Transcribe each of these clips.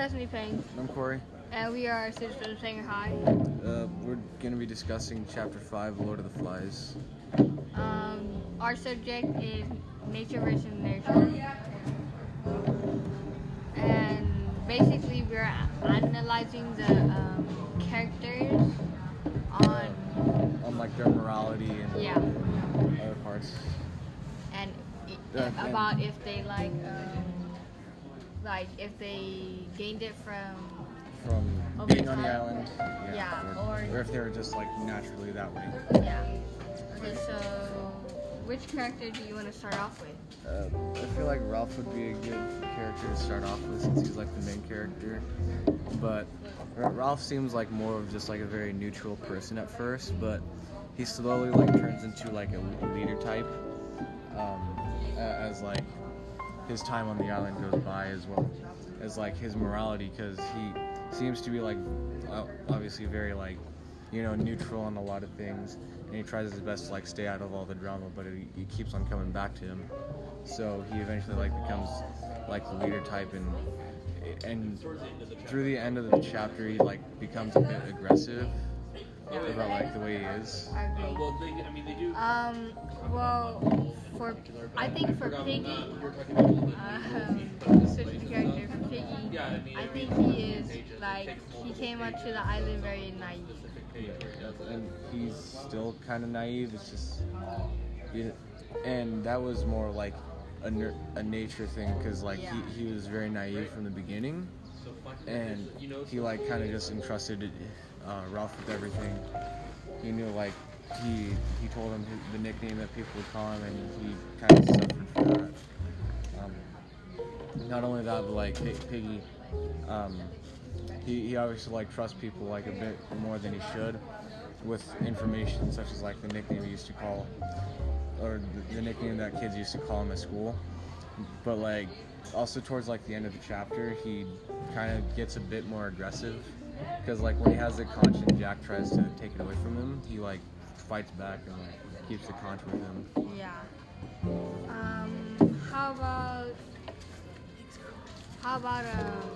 Stephanie Payne, I'm Corey. and we are Citizens from Sanger High. Uh, we're going to be discussing Chapter 5, Lord of the Flies. Um, our subject is nature versus nurture. And basically, we're analyzing the um, characters on, On like their morality and yeah, other parts. and and- about if they like, um, like if they gained it from From Over being on the time. island. Yeah, or, or- or if they were just like naturally that way. Yeah. Okay, so which character do you want to start off with? Uh, I feel like Ralph would be a good character to start off with since he's like the main character. But Ralph seems like more of just like a very neutral person at first, but he slowly like turns into like a, a leader type um, as like his time on the island goes by as well as like his morality because he seems to be like obviously very like you know neutral on a lot of things and he tries his best to like stay out of all the drama but it, it keeps on coming back to him so he eventually like becomes like the leader type and and through the end of the chapter he like becomes a bit aggressive about like the way he is I agree. Well, they, I mean, they do. Um, well, for I think for Piggy, You're talking about the- um, switching character for Piggy, I mean, I every think he is like he came onto pages the island very naive. specific page where he does it. and he's still kind of naive. It's just, you and that was more like a, ner- a nature thing because like Yeah. he, he was very naive from the beginning, So fuck it. and he like kind of just entrusted uh, Ralph with everything. He knew like he he told him the nickname that people would call him, and he kind of suffered that. Um, not only that, but like Pi- Piggy, um, he, he obviously like trusts people like a bit more than he should with information such as like the nickname he used to call or the, the nickname that kids used to call him at school but like also towards like the end of the chapter he kind of gets a bit more aggressive because like when he has the conch and jack tries to take it away from him he like fights back and like keeps the conch with him Yeah. Um, how about how about um,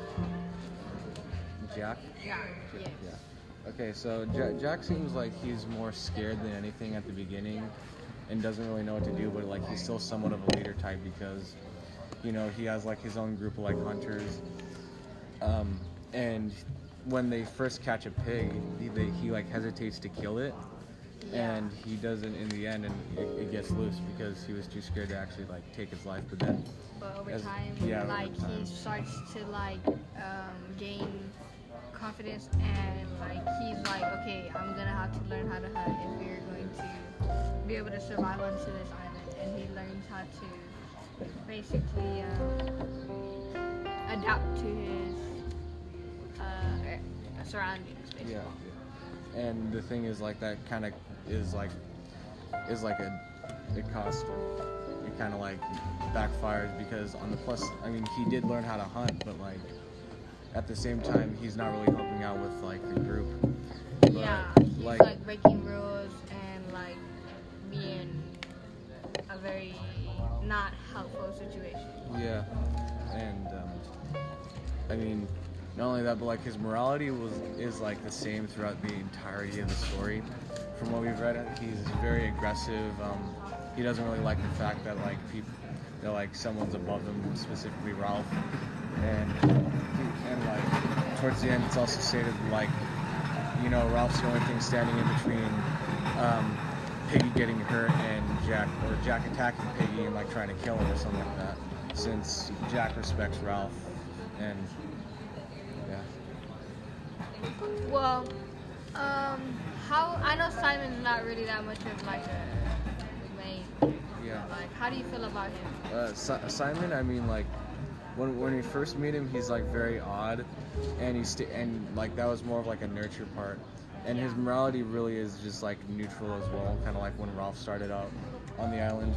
jack yeah, yes. Yeah. Okay, so Jack, Jack seems like he's more scared than anything at the beginning, and doesn't really know what to do. But like he's still somewhat of a leader type because, you know, he has like his own group of like hunters. Um, and when they first catch a pig, he, they, he like hesitates to kill it, Yeah. and he doesn't in the end, and it, it gets loose because he was too scared to actually like take his life. But then, But over As- time, yeah, over like time. he starts to like um, gain confidence and like he's like, okay, I'm gonna have to learn how to hunt if we're going to be able to survive onto this island. And he learns how to basically um, adapt to his uh, er- surroundings. Basically. yeah. And the thing is, like that kind of is like is like a it cost it kind of like backfires because on the plus, I mean, he did learn how to hunt, but like at the same time, he's not really helping out with like the group. But, Yeah, he's like, like, breaking rules and like being a very not helpful situation. yeah, and um, I mean, not only that, but like his morality was is like the same throughout the entirety of the story. From what we've read, he's very aggressive. Um, he doesn't really like the fact that like people, that like someone's above him, specifically Ralph, and and like towards the end, it's also stated like you know Ralph's the only thing standing in between um, Piggy getting hurt and Jack, or Jack attacking Piggy and like trying to kill him or something like that. Since Jack respects Ralph, and. Well, um, how I know Simon's not really that much of like a main. Yeah. Like, how do you feel about him? Uh, Si- Simon, I mean, like, when, when we first meet him, he's like very odd, and he's st- and like that was more of like a nurture part, and his morality really is just like neutral as well, kind of like when Ralph started out on the island,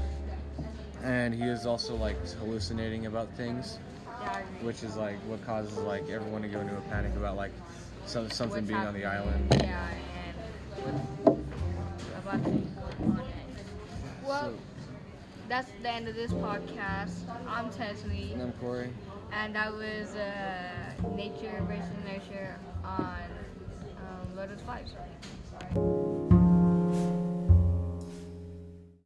and he is also like hallucinating about things, Yeah, which is like what causes like everyone to go into a panic about like some, something being on the island. Yeah, and what's about to on next. Well, So- that's the end of this podcast. I'm Tesney. And I'm Corey. and that was uh, nature versus nurture on um, Lotus Five.